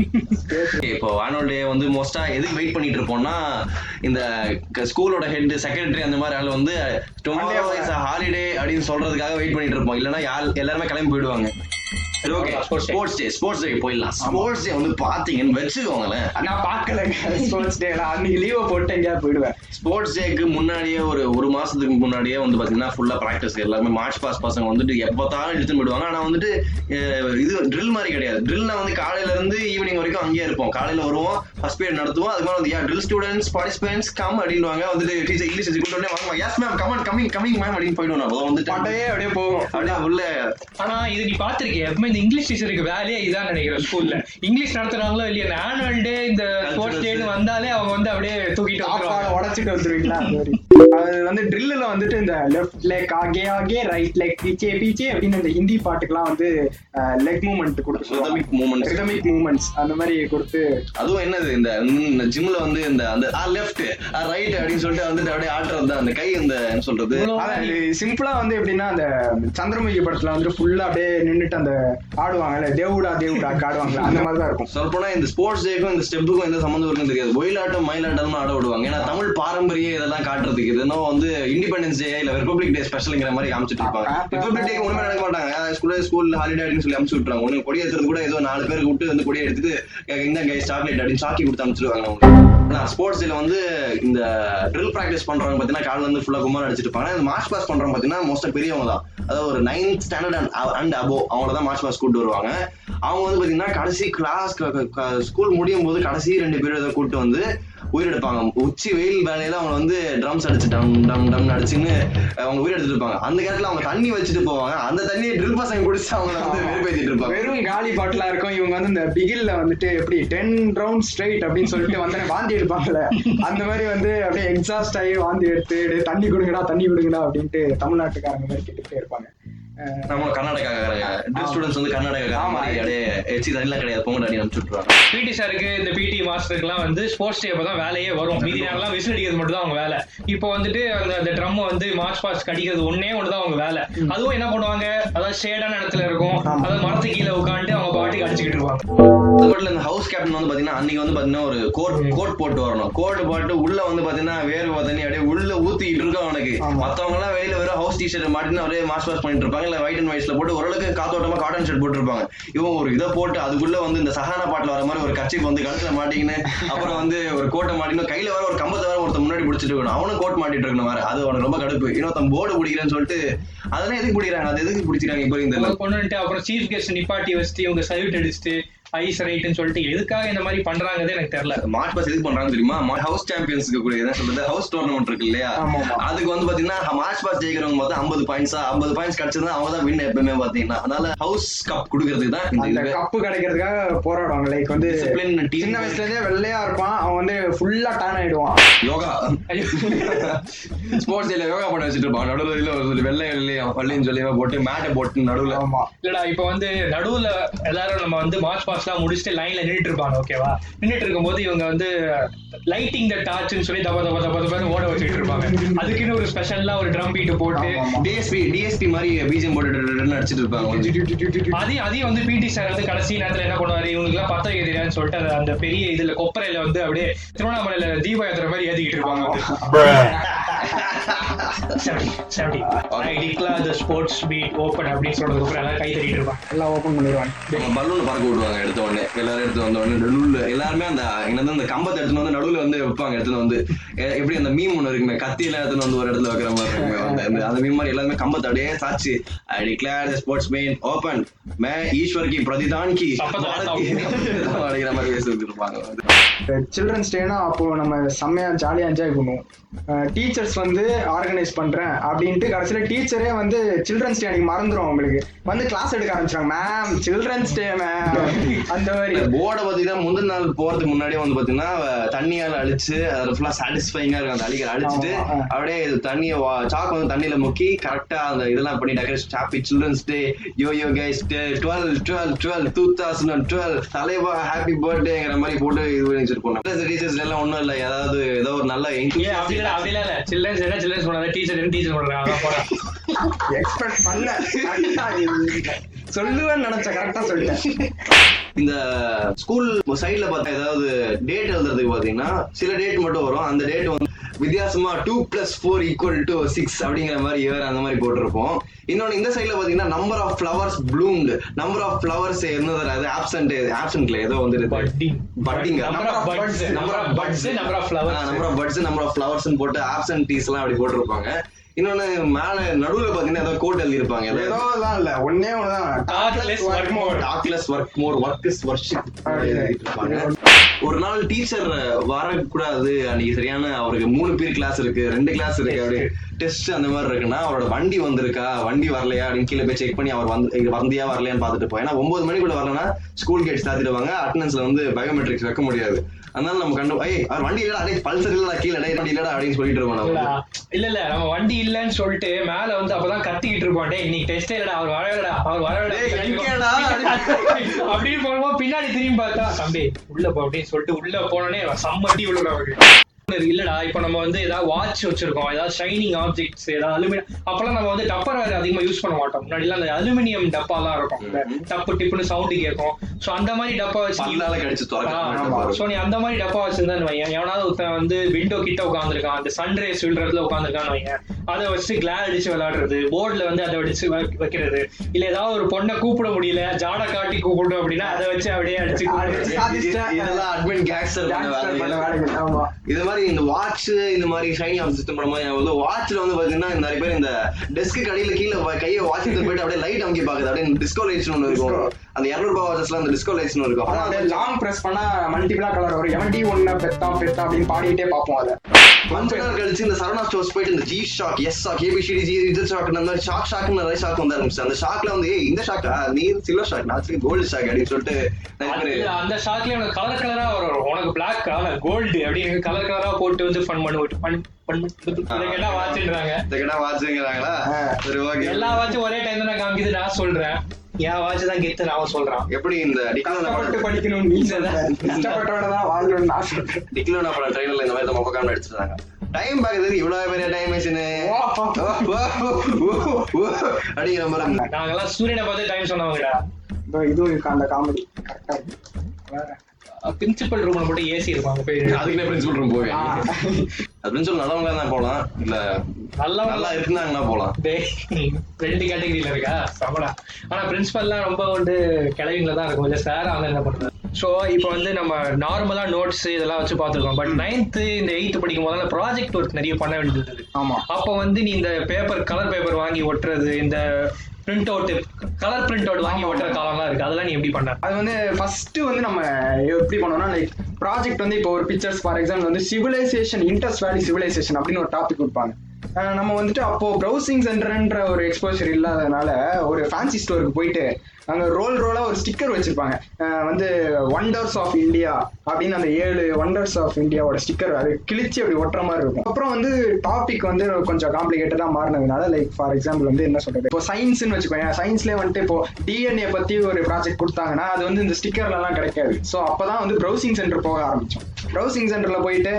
[SPEAKER 2] இப்போ ஆனுவல் டே வந்து மோஸ்டா எதுக்கு வெயிட் பண்ணிட்டு இருப்போம்னா இந்த ஸ்கூலோட ஹெட் செக்ரட்டரி அந்த மாதிரி ஆள் வந்து ஹாலிடே அப்படின்னு சொல்றதுக்காக வெயிட் பண்ணிட்டு இருப்போம். இல்லைன்னா யார் எல்லாருமே கிளம்பி போயிடுவாங்க. சரி okay. Sports day sports day போயிடலாம். ஸ்போர்ட்ஸ் டே வந்து பாத்தீங்கன்னு வச்சுக்கோங்களேன்.
[SPEAKER 3] நான் பாக்கலங்க ஸ்போர்ட்ஸ் டே அன்னைக்கு லீவை போட்டு எங்கேயா போயிடுவேன்.
[SPEAKER 2] ஸ்போர்ட்ஸ் டேக்கு முன்னாடியே ஒரு ஒரு மாசத்துக்கு முன்னாடியே வந்து பாத்தீங்கன்னா ஃபுல்லா ப்ராக்டிஸ் எல்லாருமே மார்ச் பாஸ் பசங்க வந்துட்டு எப்போத்தாலும் எடுத்துன்னு போயிடுவாங்க. ஆனா வந்துட்டு இது ட்ரில் மாதிரி கிடையாது. ட்ரில்னா வந்து காலையில இருந்து ஈவினிங் வரைக்கும் அங்கேயே இருப்போம். காலையில வருவோம். ஃபர்ஸ்ட் பீரியட் நடத்துவோம். அதுக்கு மேலே வந்து yeah drill students participants come அப்படின்வாங்க வந்துட்டு டீச்சர் இங்கிலீஷ் வச்சு உடனே வாங்க yes ma'am come on coming coming ma'am அப்படின்னு போயிடுவோம் அப்போ வந்துட்டு
[SPEAKER 3] பட்டையே அப்படியே போகும்.
[SPEAKER 2] அப்படியே உள்ள.
[SPEAKER 4] ஆனா இது நீ பாத்திருக்கிய எப்பவுமே இந்த இங்கிலீஷ் டீச்சருக்கு வேலையே இதான் நினைக்கிறேன் ஸ்கூல்ல இங்கிலீஷ் நடத்துறாங்களோ இல்லையா இந்த ஆனுவல் டே இந்த ஸ்போர்ட்ஸ் டேன்னு வந்தாலே அவங்க வந்து அப்படியே தூக்கிட்டு
[SPEAKER 3] உடைச்சிட்டு வந்துருவீங்களா? அது வந்து ட்ரில்லுல வந்துட்டு இந்த லெஃப்ட் லெக் ஆகே ஆகே ரைட் லெக் பீச்சே பீச்சே அப்படின்னு இந்த ஹிந்தி பாட்டுக்கெல்லாம் வந்து லெக் மூவ்மெண்ட் கொடுத்து
[SPEAKER 2] Rhythmic movements.
[SPEAKER 3] ரிதமிக் மூவ்மெண்ட்ஸ் அந்த மாதிரி கொடுத்து
[SPEAKER 2] அதுவும் என்னது இந்த ஜிம்ல வந்து இந்த அந்த லெஃப்ட் ரைட் அப்படின்னு சொல்லிட்டு வந்துட்டு அப்படியே ஆட்டுறது தான் அந்த கை இந்த என்ன சொல்றது?
[SPEAKER 3] சிம்பிளா வந்து எப்படின்னா அந்த சந்திரமுகி படத்துல வந்து ஃபுல்லா அப்படியே நின்னுட்டு அந்த ஆடுவாங்கல்ல தேவுடா தேவுடா ஆடுவாங்கல்ல அந்த மாதிரி தான் இருக்கும்.
[SPEAKER 2] சொல்லப்போனா இந்த ஸ்போர்ட்ஸ் டேக்கும் இந்த ஸ்டெப்புக்கும் எந்த சம்மந்தம் இருக்குன்னு தெரியாது. ஒயிலாட்டம் மயிலாட்டம் ஆட விடுவாங்க. ஏன்னா தமிழ் பாரம்பரிய இதெல்லாம் காட்டுறதுக்கு இது இன்னும் வந்து இண்டிபெண்டன்ஸ் டே இல்ல ரிபப்ளிக் டே ஸ்பெஷல்ங்கிற மாதிரி காமிச்சிட்டு இருப்பாங்க. ரிபப்ளிக் டேக்கு ஒண்ணுமே நடக்க மாட்டாங்க. ஸ்கூல்ல ஸ்கூல் ஹாலிடே அப்படின்னு சொல்லி அமுச்சு விட்டுறாங்க ஒண்ணு கொடி ஏத்துறது கூட ஏதோ நாலு பேருக்கு விட்டு வந்து கொடி எடுத்துட்டு இந்த கை சாக்லேட் அப்படின்னு சாக்கி கொடுத்து அமுச்சிருவாங்க அவங்க. ஸ்போர்ட்ஸ் டேல வந்து இந்த ட்ரில் பிராக்டிஸ் பண்றவங்க பாத்தீங்கன்னா காலைல இருந்து ஃபுல்லா குமார் அடிச்சிட்டு இருப்பாங்க. மார்ச் பாஸ் பண்றவங்க பாத்தீங்கன்னா மோஸ்டா பெரியவங்க தான். அதாவது ஒரு நைன்த் ஸ்டாண்டர்ட் அண்ட் அண்ட் அபோ அவங்கள தான் மார்ச் பாஸ் கூட்டு வருவாங்க. அவங்க வந்து பாத்தீங்கன்னா கடைசி கிளாஸ் ஸ்கூல் முடியும் போது கடைசி ரெண்டு பேரும் ஏதோ கூட்டு வந்து உயிரெடுப்பாங்க. உச்சி வெயில் வேலையில அவங்க வந்து ட்ரம்ஸ் அடிச்சு டம் டம் டம் அடிச்சுன்னு அவங்க உயிரெடுத்துட்டு இருப்பாங்க. அந்த நேரத்துல அவங்க தண்ணி வச்சுட்டு போவாங்க. அந்த தண்ணியை ட்ரில் பசங்க குடிச்சு அவங்கள வந்து வெறுப்பேத்திட்டு இருப்பாங்க.
[SPEAKER 3] வெறும் காலி பாட்டிலா இருக்கும். இவங்க வந்து இந்த பிகில்ல வந்துட்டு எப்படி டென் ரவுண்ட் ஸ்ட்ரைட் அப்படின்னு சொல்லிட்டு வந்து வாந்தி எடுப்பாங்கல்ல? அந்த மாதிரி வந்து அப்படியே எக்ஸாஸ்ட் ஆகி வாந்தி எடுத்து "டேய், தண்ணி கொடுங்கடா தண்ணி கொடுங்கடா அப்படின்ட்டு தமிழ்நாட்டுக்காரங்க மாதிரி கேட்டுட்டே இருப்பாங்க.
[SPEAKER 2] நம்ம ட்ரில் ஸ்டூடெண்ட்ஸ் வந்து கர்நாடகா
[SPEAKER 3] ஆமா.
[SPEAKER 2] மாதிரி அப்படியே எச்சி கிடையாது. பொங்கல் அடி அனுப்பிச்சு விட்டுருவாங்க
[SPEAKER 4] பிடி சாருக்கு இந்த பிடி மாஸ்டருக்குலாம் வந்து ஸ்போர்ட்ஸ் டே தான் வேலையே வரும். மீதி நேரம்லாம் விசில் அடிக்கிறது மட்டும் தான் அவங்க வேலை. இப்போ வந்துட்டு அந்த அந்த ட்ரம் வந்து மார்ச் பாஸ்ட் அடிக்கிறது ஒன்னே ஒன்று தான் அவங்க வேலை. அதுவும் என்ன பண்ணுவாங்க? அதாவது ஷேடான இடத்துல இருக்கும். அதாவது மரத்து கீழே உட்காந்துட்டு அவங்க பாட்டுக்கு அடிச்சுக்கிட்டு இருப்பாங்க.
[SPEAKER 2] இந்த ஹவுஸ் கேப்டன் வந்து பாத்தீங்கன்னா அன்னைக்கு வந்து பாத்தீங்கன்னா ஒரு கோட் கோட் போட்டு வரணும். கோட் போட்டு உள்ள வந்து பாத்தீங்கன்னா வேர்வை தண்ணி அப்படியே உள்ள ஊத்திட்டு இருக்கும் அவனுக்கு. மத்தவங்க எல்லாம் வெளியில வெறும் ஹவுஸ் டிஷர்ட் மாட்டின்னு அப்படியே மாஸ் வாஷ் பண்ணிட்டு இருப்பாங்க. இல்ல ஒயிட் அண்ட் ஒயிட்ஸ்ல போட்டு ஓரளவுக்கு காத்தோட்டமா காட்டன் ஷர்ட் போட்டுருப்பாங்க. இவன் ஒரு இதை போட்டு அதுக்குள்ள வந்து இந்த சஹானா பாட்டுல வர மாதிரி ஒரு கட்சிக்கு வந்து கழுத்துல மாட்டிக்கின்னு அப்புறம் வந்து ஒரு கோட்டை மாட்டின்னு கையில வர ஒரு கம்பத்தை வர ஒருத்தன் முன்னாடி பிடிச்சிட்டு இருக்கணும். அவனும் கோட் மாட்டிட்டு இருக்கணும் வேற. அது அவனுக்கு ரொம்ப கடுப்பு. இன்னொருத்தன் போர்டு பிடிக்கிறேன்னு சொல்லிட்டு அதெல்லாம் எதுக்கு பிடிக்கிறாங்க? அது எதுக்கு பிடிச்சிருக்காங்க இப்போ இந்த
[SPEAKER 4] அவங்க கொண்டுட்டு அப்புறம் சீஃப் கெஸ்ட் நிப்பாட்டி வச்சுட்டு இவங்க சல்யூட் அடிச்சுட்டு ஐஸ் ரைட்னு சொல்லிட்டு எதுக்காக இந்த மாதிரி பண்றாங்கன்னு எனக்கு தெரியல.
[SPEAKER 2] மார்ச் பாஸ் எதுக்கு பண்றாங்க தெரியுமா? ஹவுஸ் சாம்பியன்ஸ்க்கு கூட என்ன சொல்றது? ஹவுஸ் டோர்னமெண்ட் இருக்கு இல்லையா. அதுக்கு வந்து பாத்தீங்கன்னா மார்ச் பாஸ் ஜெயிக்கிறவங்க மொத்தம் ஐம்பது பாயிண்ட்ஸா ஐம்பது பாயிண்ட்ஸ் கிடைச்சதுன்னா அவங்க தான் வின் எப்பவுமே பாத்தீங்கன்னா அதனால ஹவுஸ் கப் கொடுக்கறதுக்கு தான் இந்த
[SPEAKER 3] கப்பு கிடைக்கிறதுக்காக போராடுவாங்க. லைக் வந்து சின்ன வயசுல இருந்தே வெள்ளையா இருப்பான். அவன் வந்து ஃபுல்லா டான் ஆயிடுவான்.
[SPEAKER 2] யோகா. ஸ்போர்ட்ஸ் டேல யோகா பண்ண வச்சுட்டு இருப்பாங்க நடுவில் ஒரு வெள்ளை வெள்ளையா பள்ளின்னு சொல்லி போட்டு மேட்டை போட்டு நடுவுல.
[SPEAKER 3] ஆமா.
[SPEAKER 4] இல்லடா இப்போ வந்து நடுவுல எல்லாரும் நம்ம வந்து மார்ச் பாஸ்ட்லாம் முடிச்சுட்டு லைன்ல நின்னுட்டு இருப்பாங்க ஓகேவா நின்னுட்டு இருக்கும்போது இவங்க வந்து லைட்டிங் த டார்ச்னு சொல்லி தப தப தப தபன்னு ஓட வச்சுட்டு இருப்பாங்க. அதுக்குன்னு ஒரு ஸ்பெஷல்லா ஒரு ட்ரம் பீட் போட்டு.
[SPEAKER 2] டிஎஸ்பி டிஎஸ்பி மாதிரி பிஜிஎம் போட்டு அடிச்சிட்டு இருப்பாங்க.
[SPEAKER 4] அதையும் அதையும் வந்து பிடி சார் வந்து கடைசி நேரத்துல என்ன பண்ணுவாரு? இவங்களுக்கு எல்லாம் பத்திரிகை தெரியாதுன்னு சொல்லிட்டு அந்த- பெரிய இதுல கொப்பரையில வந்து அப்படியே திருவண்ணாமலையில தீப மாதிரி ஏத்திக்கிட்டு இருப்பாங்க. Seventy seventy I declare the sports meet open அப்படின்னு சொல்றதுக்கு அப்புறம் எல்லாம் கை தட்டிட்டு இருப்பாங்க.
[SPEAKER 3] எல்லாம் ஓபன் பண்ணிடுவாங்க.
[SPEAKER 2] பலூன் பறக்க விடுவாங்க எடுத்த உடனே. எல்லாரும் எடுத்து வந்த உடனே நடுவுல எல்லாருமே அந்த என்னது அந்த கம்பத்தை எடுத்துட்டு வந்து நடுவுல வந்து வைப்பாங்க வந்து. எப்படி அந்த மீம் ஒண்ணு இருக்குமே கத்தி எல்லாம் எடுத்துட்டு வந்து ஒரு இடத்துல வைக்கிற மாதிரி இருக்குமே அந்த- மாதிரி எல்லாருமே கம்பத்தை அப்படியே சாச்சு. I declare sports meet open மே ஈஸ்வர் கி பிரதிதான் கி. அடிக்கிற மாதிரி பேசிட்டு இருப்பாங்க
[SPEAKER 3] சில்ட்ரன்ஸ் டேனா அப்போ நம்ம செம்மையா ஜாலியா என்ஜாய் பண்ணுவோம். டீச்சர்ஸ் வந்து ஆர்கனைஸ் பண்றேன் அப்படின்ட்டு கடைசியில டீச்சரே வந்து சில்ட்ரன்ஸ் டே அன்னைக்கு மறந்துரும் அவங்களுக்கு. வந்து கிளாஸ் எடுக்க ஆரம்பிச்சாங்க மேம் சில்ட்ரன்ஸ் டே மேம் அந்த மாதிரி.
[SPEAKER 2] போர்டை பாத்தீங்கன்னா முந்தின நாள் போறதுக்கு முன்னாடியே வந்து பாத்தீங்கன்னா அஹ், தண்ணியால அழிச்சு அது ஃபுல்லா சாட்டிஸ்ஃபைங்கா இருக்கும் அந்த அழிக்கிற அழிச்சிட்டு. அப்படியே தண்ணிய சாக் வந்து தண்ணியில முக்கி கரெக்டா அந்த இதெல்லாம் பண்ணி decoration happy children's day yo yo guys twelve twelve twelve two thousand twelve தலைவா ஹாப்பி பர்த்டேங்கிற மாதிரி போட்டு இது பண்ணி வச்சிருப்போம். டீச்சர்ஸ் எல்லாம் ஒண்ணும் இல்ல ஏதாவது ஏதோ ஒரு நல்ல
[SPEAKER 4] ஏன் அப்படி இல்ல. அப்படி இல்ல சில்ட்ரன்ஸ் என்ன சில்ட்ரன்ஸ் பண்ணாத டீச்சர் என்ன அதான் போறேன்.
[SPEAKER 3] எக்ஸ்பெக்ட் பண்ண கரெக்டா சொல்லுவேன்னு நினைச்ச கரெக்டா சொல்லிட்டேன்.
[SPEAKER 2] இந்த ஸ்கூல் சைட்ல பார்த்தா ஏதாவது டேட் எழுதுறதுக்கு பாத்தீங்கன்னா சில டேட் மட்டும் வரும். அந்த டேட் வந்து வித்தியாசமா two plus four equal to six அப்படிங்கிற மாதிரி இயர் அந்த மாதிரி போட்டிருப்போம். இன்னொன்னு இந்த சைட்ல பாத்தீங்கன்னா number of flowers bloomed number of flowers என்னது? அது ஆப்சென்ட் ஆப்சென்ட்ல ஏதோ வந்துருது. Budding
[SPEAKER 4] Number of buds.
[SPEAKER 2] Number of buds
[SPEAKER 4] Number of flowers.
[SPEAKER 2] Number of buds number of flowers போட்டு ஆப்சென்டீஸ் எல்லாம் அப்படி போட்டிருப்பாங்க. இன்னொன்னு மேல நடுவுல பாத்தீங்கன்னா ஏதோ கோட் எழுதிருப்பாங்க ஏதோ
[SPEAKER 3] ஏதோ தான் இல்ல. ஒன்னே ஒண்ணுதான்.
[SPEAKER 4] Less, work more.
[SPEAKER 2] Talk less work more work is worship ஒரு நாள் டீச்சர் வரக்கூடாது அன்னைக்கு சரியான அவருக்கு மூணு பேர் கிளாஸ் இருக்கு ரெண்டு கிளாஸ் இருக்கு அப்படி டெஸ்ட் அந்த மாதிரி இருக்குன்னா அவரோட வண்டி வந்திருக்கா வண்டி வரலையா அப்படின்னு கீழே போய் செக் பண்ணி அவர் வந்து வந்தியா வரலையான்னு பார்த்துட்டு போய் ஏன்னா ஒன்பது மணிக்குள்ள வரலன்னா ஸ்கூல் கேட்ஸ் தாத்திடுவாங்க அட்டண்டன்ஸ்ல வந்து பயோமெட்ரிக்ஸ் வைக்க முடியாது. அதனால நம்ம கண்டு ஐய் அவர் வண்டி இல்லடா அடே பல்சர் இல்லடா கீழே டேய் வண்டி இல்லடா அப்படின்னு சொல்லிட்டு இருக்கோம்
[SPEAKER 4] இல்ல
[SPEAKER 2] நம்ம
[SPEAKER 4] இல்ல இல்ல நம்ம வண்டி இல்லன்னு சொல்லிட்டு மேல வந்து அப்பதான் கத்திக்கிட்டு இருப்போம். டேய் இன்னைக்கு டெஸ்டே இல்லடா அவர் வரலடா அவர் வரலடா.
[SPEAKER 2] எங்கேடா?
[SPEAKER 4] அப்படின்னு போகும்போது பின்னாடி திரும்பி பார்த்தா தம்பி உள்ள போ அப்படின்னு சொல்லிட்டு உள்ள போனோடனே சம்மட்டி உள்ள அவருக்கு. இல்லடா இப்ப நம்ம வந்து ஏதாவது வாட்ச் வச்சிருக்கோம் ஏதாவது ஷைனிங் ஆப்ஜெக்ட்ஸ் ஏதாவது அலுமினியம் அப்பெல்லாம் நம்ம வந்து டப்பர் வேற அதிகமா யூஸ் பண்ண மாட்டோம். முன்னாடி அந்த அலுமினியம் டப்பாலாம் இருக்கும். டப்பு டிப்புன்னு சவுண்டு கேட்கும். சோ அந்த மாதிரி டப்பா வச்சு சோ நீ அந்த மாதிரி டப்பா வச்சிருந்தான்னு வையன். எவனாவது ஒருத்தன் வந்து விண்டோ கிட்ட உட்காந்துருக்கான் அந்த சன்ரைஸ் விழுறதுல உட்காந்துருக்கான்னு வையன். அதை வச்சு கிளாஸ் அடிச்சு விளையாடுறது போர்டுல வந்து அதை வைக்க- வைக்கிறது. இல்ல ஏதாவது ஒரு பொண்ணை கூப்பிட முடியல ஜாட காட்டி கூப்பிடும் அப்படின்னா அதை வச்சு அப்படியே அடிச்சு.
[SPEAKER 2] இதெல்லாம் அட்மின் கேங்ஸ்டர் இது மாதிரி இந்த வாட்ச் இந்த மாதிரி ஷைனி சிஸ்டம் பண்ணும்போது எனக்கு வந்து வாட்ச்ல வந்து பாத்தீங்கன்னா நிறைய பேர் இந்த டெஸ்க் கடையில கீழே கையை வாட்ச் போயிட்டு அப்படியே லைட் அமுக்கி பாக்குது அப்படியே டிஸ்கோ லைட்ஸ் ஒன்று இருக்கும். அந்த இருநூறு ரூபாய் வாட்சஸ்ல அந்த டிஸ்கோ லைட்ஸ் இருக்கும்.
[SPEAKER 3] ஆனா லாங் பிரஸ் பண்ணா மல்டிபிளா கலர் வரும். எவன்டி ஒண்ணு பெத்தா பெத்தா அப்படின்னு பாடிட்டே பார்ப்போம் அதை.
[SPEAKER 2] கொஞ்ச நாள் கழிச்சு இந்த சரவணா ஸ்டோர்ஸ் போயிட்டு இந்த G shock S shock A B C D G இது ஷாக் அந்த ஷாக் ஷாக் நிறைய ஷாக் வந்து ஆரம்பிச்சு. அந்த ஷாக்ல வந்து ஏய் இந்த ஷாக்கா நீ சில்வர் ஷாக் நான் கோல்டு ஷாக் அப்படின்னு சொல்லிட்டு
[SPEAKER 4] அந்த ஷாக்லயே உனக்கு கலர் கலரா வரும். உனக்கு பிளாக் கலர் கோல்டு அப்படின்னு கலர் கலரா போட்டு வந்து ஃபன் பண்ணுவோம். ஃபன்
[SPEAKER 2] கடை வாட்சுங்கிறாங்களா சரி ஓகே.
[SPEAKER 4] எல்லா வாட்சும் ஒரே டைம் தான் காமிக்குது நான் சொல்றேன். என் வாட்ச் தான் கெத்து நான் சொல்றான்.
[SPEAKER 2] எப்படி இந்த டிக்லோனா படம்
[SPEAKER 3] படிக்கணும் நீ சொல்ற. கஷ்டப்பட்டோட தான் வாழ்றோம்னு நான் சொல்றேன்.
[SPEAKER 2] டிக்லோனா படம் ட்ரெயிலர்ல இந்த மாதிரி நம்ம பக்கம் அடிச்சிருந்தாங்க. டைம் பாக்குறதுக்கு இவ்வளவு பெரிய டைம் மிஷினு அப்படிங்கிற மாதிரி.
[SPEAKER 4] நாங்கெல்லாம் சூரியனை பார்த்து டைம் சொன்னவங்கடா.
[SPEAKER 3] இதோ இதுவும் அந்த காமெடி. கரெக்டா இருக்கு. வேற.
[SPEAKER 4] பிரின்சிபல் ரூம்ல மட்டும் ஏசி இருக்கும் அங்க போய்
[SPEAKER 2] அதுக்குன்னே பிரின்சிபல் ரூம் போவேன். பிரின்சிபல் நல்லவங்களா தான் போலாம். இல்ல
[SPEAKER 4] நல்லா
[SPEAKER 2] நல்லா இருந்தாங்கன்னா போலாம்.
[SPEAKER 4] ரெண்டு கேட்டகரியில இருக்கா? சமடா. ஆனா பிரின்சிபல்லாம் ரொம்ப வந்து கிளவிங்கள தான் இருக்கும். இல்ல சார் அவங்க என்ன பண்றது ஸோ இப்போ வந்து நம்ம நார்மலா நோட்ஸ் இதெல்லாம் வச்சு பார்த்துருக்கோம். பட் நைன்த்து இந்த எயித்து படிக்கும் போதெல்லாம் ப்ராஜெக்ட் ஒர்க் நிறைய பண்ண வேண்டியது இருந்தது.
[SPEAKER 3] ஆமா.
[SPEAKER 4] அப்போ வந்து நீ இந்த பேப்பர் கலர் பேப்பர் வாங்கி ஒட்டுறது இந்த print out colour print out வாங்கி ஓட்டுற காலம்லாம் இருக்கு. அதெல்லாம் நீ எப்படி பண்ண?
[SPEAKER 3] அது வந்து ஃபர்ஸ்ட் வந்து நம்ம எப்படி பண்ணோம்னா லைக் ப்ராஜெக்ட் வந்து இப்போ ஒரு பிக்சர்ஸ் ஃபார் எக்ஸாம்பிள் வந்து சிவிலைசேஷன் இன்டர்ஸ் வேலி சிவிலைசேஷன் அப்படின்னு ஒரு டாபிக் கொடுப்பாங்க. நம்ம வந்துட்டு அப்போ ப்ரௌசிங் சென்டர்ன்ற ஒரு எக்ஸ்போசர் இல்லாதனால ஒரு ஃபேன்சி ஸ்டோருக்கு போயிட்டு அங்க ரோல் ரோலா ஒரு ஸ்டிக்கர் வச்சிருப்பாங்க. வந்து ஒண்டர்ஸ் ஆஃப் இந்தியா அப்படின்னு அந்த ஏழு ஒண்டர்ஸ் ஆஃப் இந்தியாவோட ஸ்டிக்கர் அது கிழிச்சு அப்படி ஒட்டுற மாதிரி இருக்கும். அப்புறம் வந்து டாபிக் வந்து கொஞ்சம் காம்ப்ளிகேட்டடா மாறினதுனால லைக் ஃபார் எக்ஸாம்பிள் வந்து என்ன சொல்றது? இப்போ சயின்ஸ்னு வச்சுக்கோங்க சயின்ஸ்லேயே வந்துட்டு இப்போ டிஎன்ஏ பத்தி ஒரு ப்ராஜெக்ட் கொடுத்தாங்கன்னா அது வந்து இந்த ஸ்டிக்கர்லலாம் கிடைக்காது. ஸோ அப்பதான் வந்து ப்ரௌசிங் சென்டர் போக ஆரம்பிச்சோம். ப்ரௌசிங் சென்டர்ல போயிட்டு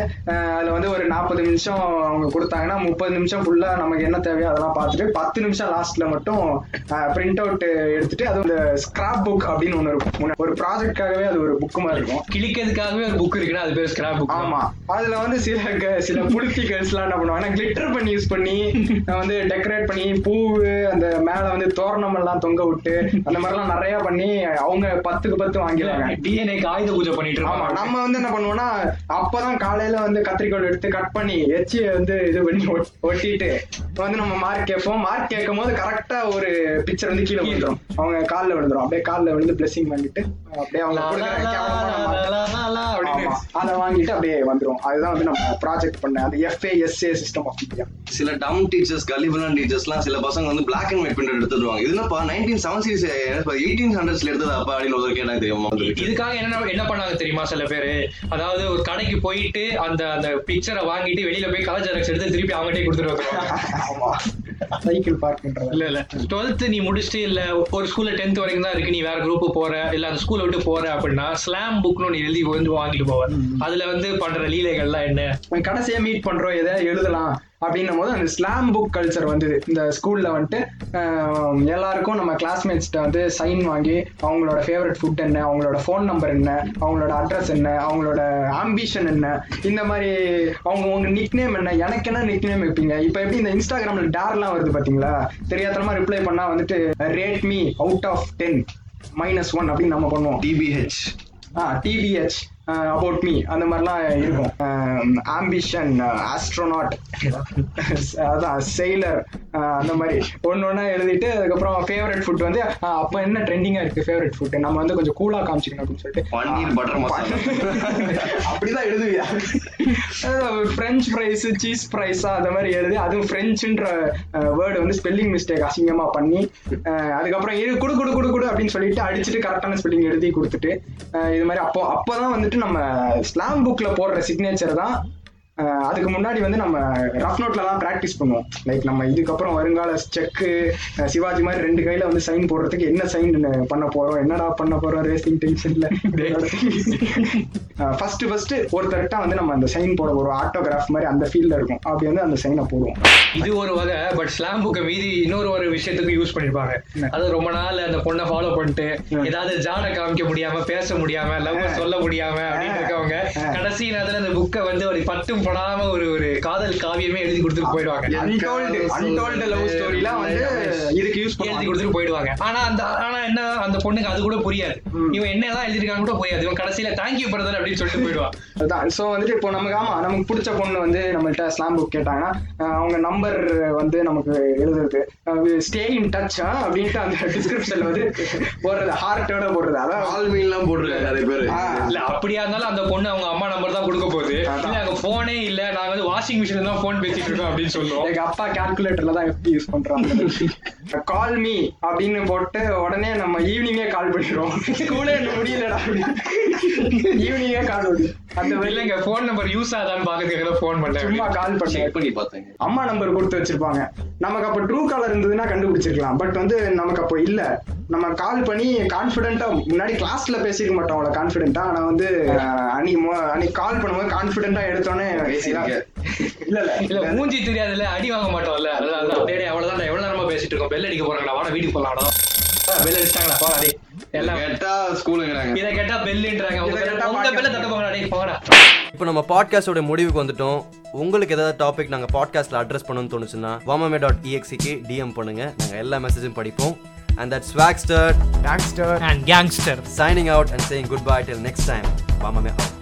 [SPEAKER 3] அதுல வந்து ஒரு நாற்பது நிமிஷம் அவங்க கொடுத்தாங்கன்னா முப்பது நிமிஷம் ஃபுல்லா நமக்கு என்ன தேவையோ அதெல்லாம் பார்த்துட்டு பத்து நிமிஷம் லாஸ்ட்ல மட்டும் பிரிண்ட் அவுட் எடுத்துட்டு அது இந்த ஸ்கிராப் புக் அப்படின்னு ஒன்று இருக்கும். ஒரு ப்ராஜெக்ட்காகவே அது ஒரு புக் மாதிரி இருக்கும்.
[SPEAKER 4] கிழிக்கிறதுக்காகவே ஒரு புக் இருக்குன்னா அது பேர் ஸ்கிராப் புக்
[SPEAKER 3] ஆமா. அதுல வந்து சில சில புளுத்தி கேர்ள்ஸ் எல்லாம் என்ன பண்ணுவாங்கன்னா கிளிட்டர் பண்ணி யூஸ் பண்ணி வந்து டெக்கரேட் பண்ணி பூவு அந்த மேல வந்து தோரணம் எல்லாம் தொங்க விட்டு அந்த மாதிரிலாம் நிறைய பண்ணி அவங்க பத்துக்கு பத்து வாங்கிடுவாங்க.
[SPEAKER 4] டிஎன்ஏக்கு ஆயுத பூஜை பண்ணிட்டு
[SPEAKER 3] ஆமா.
[SPEAKER 4] இருப்பாங்க.
[SPEAKER 3] நம்ம வந்து என்ன பண்ணுவோம்னா அப்பதான் காலையில வந்து கத்திரிக்கோல் எடுத்து கட் பண்ணி எச்சி வந்து இது பண்ணி ஒட்- ஒட்டிட்டு வந்து நம்ம மார்க் கேட்போம். மார்க் கேட்கும் போது கரெக்டா ஒரு பிக்சர் வந்து கீழே விழுந்துரும். அவங்க கால்ல விழுந்துரும். அப்படியே கால்ல விழுந்து பிளஸிங் பண்ணிட்டு அப்படியே அவங்க. அதை வாங்கிட்டு அப்படியே வந்துரும். அதுதான் வந்து நம்ம ப்ராஜெக்ட் பண்ண அந்த எஃப்ஏஎஸ்ஏ சிஸ்டம் ஆஃப் இந்தியா
[SPEAKER 2] சில டம் டீச்சர்ஸ் கலிபுலான் டீச்சர்ஸ்லாம் சில பசங்க வந்து பிளாக் அண்ட் ஒயிட் பிரிண்ட் எடுத்துருவாங்க இது என்னப்பா நைன்டீன் செவன் சீரிஸ் எயிட்டீன் ஹண்ட்ரட்ஸ்ல எடுத்தது அப்பா அப்படின்னு ஒரு கேட்டாங்க தெரியுமா
[SPEAKER 4] இதுக்காக என்ன என்ன பண்ணாங்க தெரியுமா சில பேரு? அதாவது ஒரு கடைக்கு போயிட்டு அந்த அந்த பிக்சரை வாங்கிட்டு வெளியில போய் கலர் ஜெராக்ஸ் எடுத்து திருப்பி அவங்ககிட்டயே கொடுத்துட்டு
[SPEAKER 3] சைக்கிள் பார்க் பண்றது
[SPEAKER 4] இல்ல இல்ல. டுவெல்த் நீ முடிச்சுட்டு இல்ல ஒரு ஸ்கூல்ல டென்த் வரைக்கும் தான் இருக்கு. நீ வேற குரூப் போற இல்ல அந்த ஸ்கூலை விட்டு போற அப்படின்னா ஸ்லாம் புக்னு நீ எழுதி வந்து வாங்கிட்டு போவ அதுல வந்து பண்ற லீலைகள்லாம் என்ன?
[SPEAKER 3] கடைசியா மீட் பண்றோம். எதாவது எழுதலாம். அப்படின்னும் போது அந்த ஸ்லாம் புக் கல்ச்சர் வந்தது. இந்த ஸ்கூல்ல வந்துட்டு எல்லாருக்கும் நம்ம கிளாஸ்மேட்ஸ்கிட்ட வந்து சைன் வாங்கி அவங்களோட ஃபேவரட் ஃபுட் என்ன அவங்களோட ஃபோன் நம்பர் என்ன அவங்களோட அட்ரஸ் என்ன அவங்களோட ஆம்பிஷன் என்ன இந்த மாதிரி அவங்க உங்க நிக் நேம் என்ன எனக்கு என்ன நிக் நேம் வைப்பீங்க? இப்போ எப்படி இந்த இன்ஸ்டாகிராம்ல டேர்லாம் வருது பாத்தீங்களா? தெரியாதனமா ரிப்ளை பண்ணா வந்துட்டு rate me out of ten minus one அப்படின்னு நம்ம பண்ணுவோம்.
[SPEAKER 2] TBH
[SPEAKER 3] ah TBH about me அந்த மாதிரிலாம் இருக்கும். ஆம்பிஷன் ஆஸ்ட்ரோனாட் அதான் செயலர் அந்த மாதிரி. ஒன்று ஒன்றா எழுதிட்டு அதுக்கப்புறம் ஃபேவரட் ஃபுட் வந்து அப்போ என்ன ட்ரெண்டிங்காக இருக்கு ஃபேவரட் ஃபுட் நம்ம வந்து கொஞ்சம் கூலாக காமிச்சிக்கணும் அப்படின்னு சொல்லிட்டு.
[SPEAKER 2] பன்னீர் பட்டர் மசாலா
[SPEAKER 3] அப்படிதான் எழுதுவியா? ஃப்ரெஞ்ச் ஃப்ரைஸ் சீஸ் ஃப்ரைஸா அந்த மாதிரி எழுதி அதுவும் ஃப்ரெஞ்சுன்ற வேர்டு வந்து ஸ்பெல்லிங் மிஸ்டேக் அசிங்கமா பண்ணி அதுக்கப்புறம் இது குடு குடு குடு குடு அப்படின்னு சொல்லிட்டு அடிச்சுட்டு கரெக்டான ஸ்பெல்லிங் எழுதி கொடுத்துட்டு இது மாதிரி அப்போ அப்போதான் வந்துட்டு நம்ம ஸ்லாம் புக்ல போடுற சிக்னேச்சர் தான் அதுக்கு முன்னாடி வந்து நம்ம ரஃப் நோட்ல தான் ப்ராக்டிஸ் பண்ணுவோம். லைக் நம்ம இதுக்கப்புறம் வருங்கால செக்கு சிவாஜி மாதிரி ரெண்டு கையில வந்து சைன் போடுறதுக்கு என்ன சைன் பண்ண போறோம் என்னடா பண்ண போறோம் ரேசிங் டென்ஷன்ல ஃபர்ஸ்ட் ஃபர்ஸ்ட் ஒருத்தர்கிட்ட வந்து நம்ம அந்த சைன் போட ஒரு ஆட்டோகிராஃப் மாதிரி அந்த ஃபீல்ட்ல இருக்கும். அப்படி வந்து அந்த சைனை போடுவோம்.
[SPEAKER 4] இது ஒரு வகை பட் ஸ்லாம் புக்கை மீதி இன்னொரு ஒரு விஷயத்துக்கு யூஸ் பண்ணிருப்பாங்க. அது ரொம்ப நாள் அந்த பொண்ணை ஃபாலோ பண்ணிட்டு ஏதாவது ஜாட காமிக்க முடியாம பேச முடியாம லவ் சொல்ல முடியாம அப்படின்னு இருக்கவங்க கடைசி நேரத்துல அந்த புக்கை வந்து ஒரு பட்டும் படாம ஒரு ஒரு காதல் காவியமே எழுதி கொடுத்துட்டு போயிடுவாங்க.
[SPEAKER 3] அன்டோல்டு அன்டோல்டு லவ் ஸ்டோரிலாம் வந்து இதுக்கு யூஸ்
[SPEAKER 4] எழுதி
[SPEAKER 3] பண்ணுவாங்க
[SPEAKER 4] கொடுத்துட்டு போயிடுவாங்க. ஆனா அந்த ஆனா என்ன அந்த பொண்ணுக்கு அது கூட புரியாது. இவன் என்னதான் எழுதிருக்காங்க கூட புரியாது. இவன் கடைசியில தேங்க்யூ பிரதர் அப்படின்னு சொல்லிட்டு போயிடுவான்
[SPEAKER 3] அதுதான் ஸோ வந்துட்டு இப்போ நமக்கு ஆமா நமக்கு பிடிச்ச பொண்ணு வந்து நம்மள்ட்ட ஸ்லாம் புக் கேட்டாங்கன்னா அவங்க நம்பர் வந்து நமக்கு எழுதுறது. ஸ்டே இன் டச் அப்படின்ட்டு அந்த டிஸ்கிரிப்ஷன்ல வந்து போடுறது. ஹார்ட்டோட போடுறது. அதான்.
[SPEAKER 2] ஆல்மீன்லாம் போட்டிருக்காங்க நிறைய பேர்.
[SPEAKER 4] இல்ல அப்படியா இருந்தாலும் அந்த பொண்ணு அவங்க அம்மா நம்பர் தான் கொடுக்க போகுது.
[SPEAKER 3] அதான்.
[SPEAKER 4] போனே இல்ல. நாங்க வந்து வாஷிங் மிஷின்ல தான் போன் பேசிட்டு இருக்கோம் அப்படின்னு சொல்லுவோம்.
[SPEAKER 3] எங்க அப்பா கால்குலேட்டர்ல தான் எப்படி யூஸ் பண்றாங்க. கால் மீ அப்படின்னு போட்டு உடனே நம்ம ஈவினிங்கே கால் பண்ணிடுவோம். ஸ்கூலே முடியலடா. ஈவினிங்கே கால் பண்ணி. அந்த வெளில
[SPEAKER 4] இல்லங்க போன் நம்பர் யூஸ் ஆதான்னு பாக்கிறதுக்கு போன் பண்ணேன்.
[SPEAKER 3] சும்மா கால் பண்ணி.
[SPEAKER 2] செக் பண்ணி பார்த்தேங்க.
[SPEAKER 3] அம்மா நம்பர் கொடுத்து வச்சிருப்பாங்க. நமக்கு அப்ப ட்ரூ காலர் இருந்ததுன்னா கண்டுபிடிச்சிருக்கலாம். பட் வந்து நமக்கு அப்போ இல்ல. நம்ம கால் பண்ணி கான்பிடென்ட்டா முன்னாடி கிளாஸ்ல பேசிக்க மாட்டோம் அவ்வளவு கான்பிடென்ட்டா ஆனா வந்து அன்னைக்கு அன்னைக்கு கால் பண்ணும்போது கான்பிடென்ட்டா எடுத்தோன்னே. இல்ல
[SPEAKER 4] இல்ல.
[SPEAKER 3] இல்ல
[SPEAKER 4] மூஞ்சி தெரியாதுல்ல அடி வாங்க மாட்டோம்ல. அதான் அதான். டேய் டேய், அவ்வளவுதான் எவ்வளவு நேரமா பேசிட்டு இருக்கோம். பெல் அடிக்க போறாங்களா வாடா வீட்டுக்கு போலாம் பெல் அடிச்சிட்டாங்களா போடா டேய். எல்லாம்
[SPEAKER 2] கேட்டா ஸ்கூலுங்கிறாங்க.
[SPEAKER 4] இத கேட்டா பெல்லுன்றாங்க உங்க. பெல்ல தட்ட போங்கடா டேய் போங்கடா.
[SPEAKER 1] இப்போ நம்ம பாட்காஸ்டோட முடிவுக்கு வந்துட்டோம். உங்களுக்கு ஏதாவது டாபிக் நாங்கள் பாட்காஸ்ட்டில் அட்ரஸ் பண்ணணும்னு தோணுச்சுன்னா வாமாமே டாட் இஎக்ஸிக்கு டிஎம் பண்ணுங்க. நாங்கள் எல்லா மெசேஜும் படிப்போம். And that swagster
[SPEAKER 3] dogster
[SPEAKER 4] and gangster
[SPEAKER 1] signing out and saying goodbye till next time. Vamame out.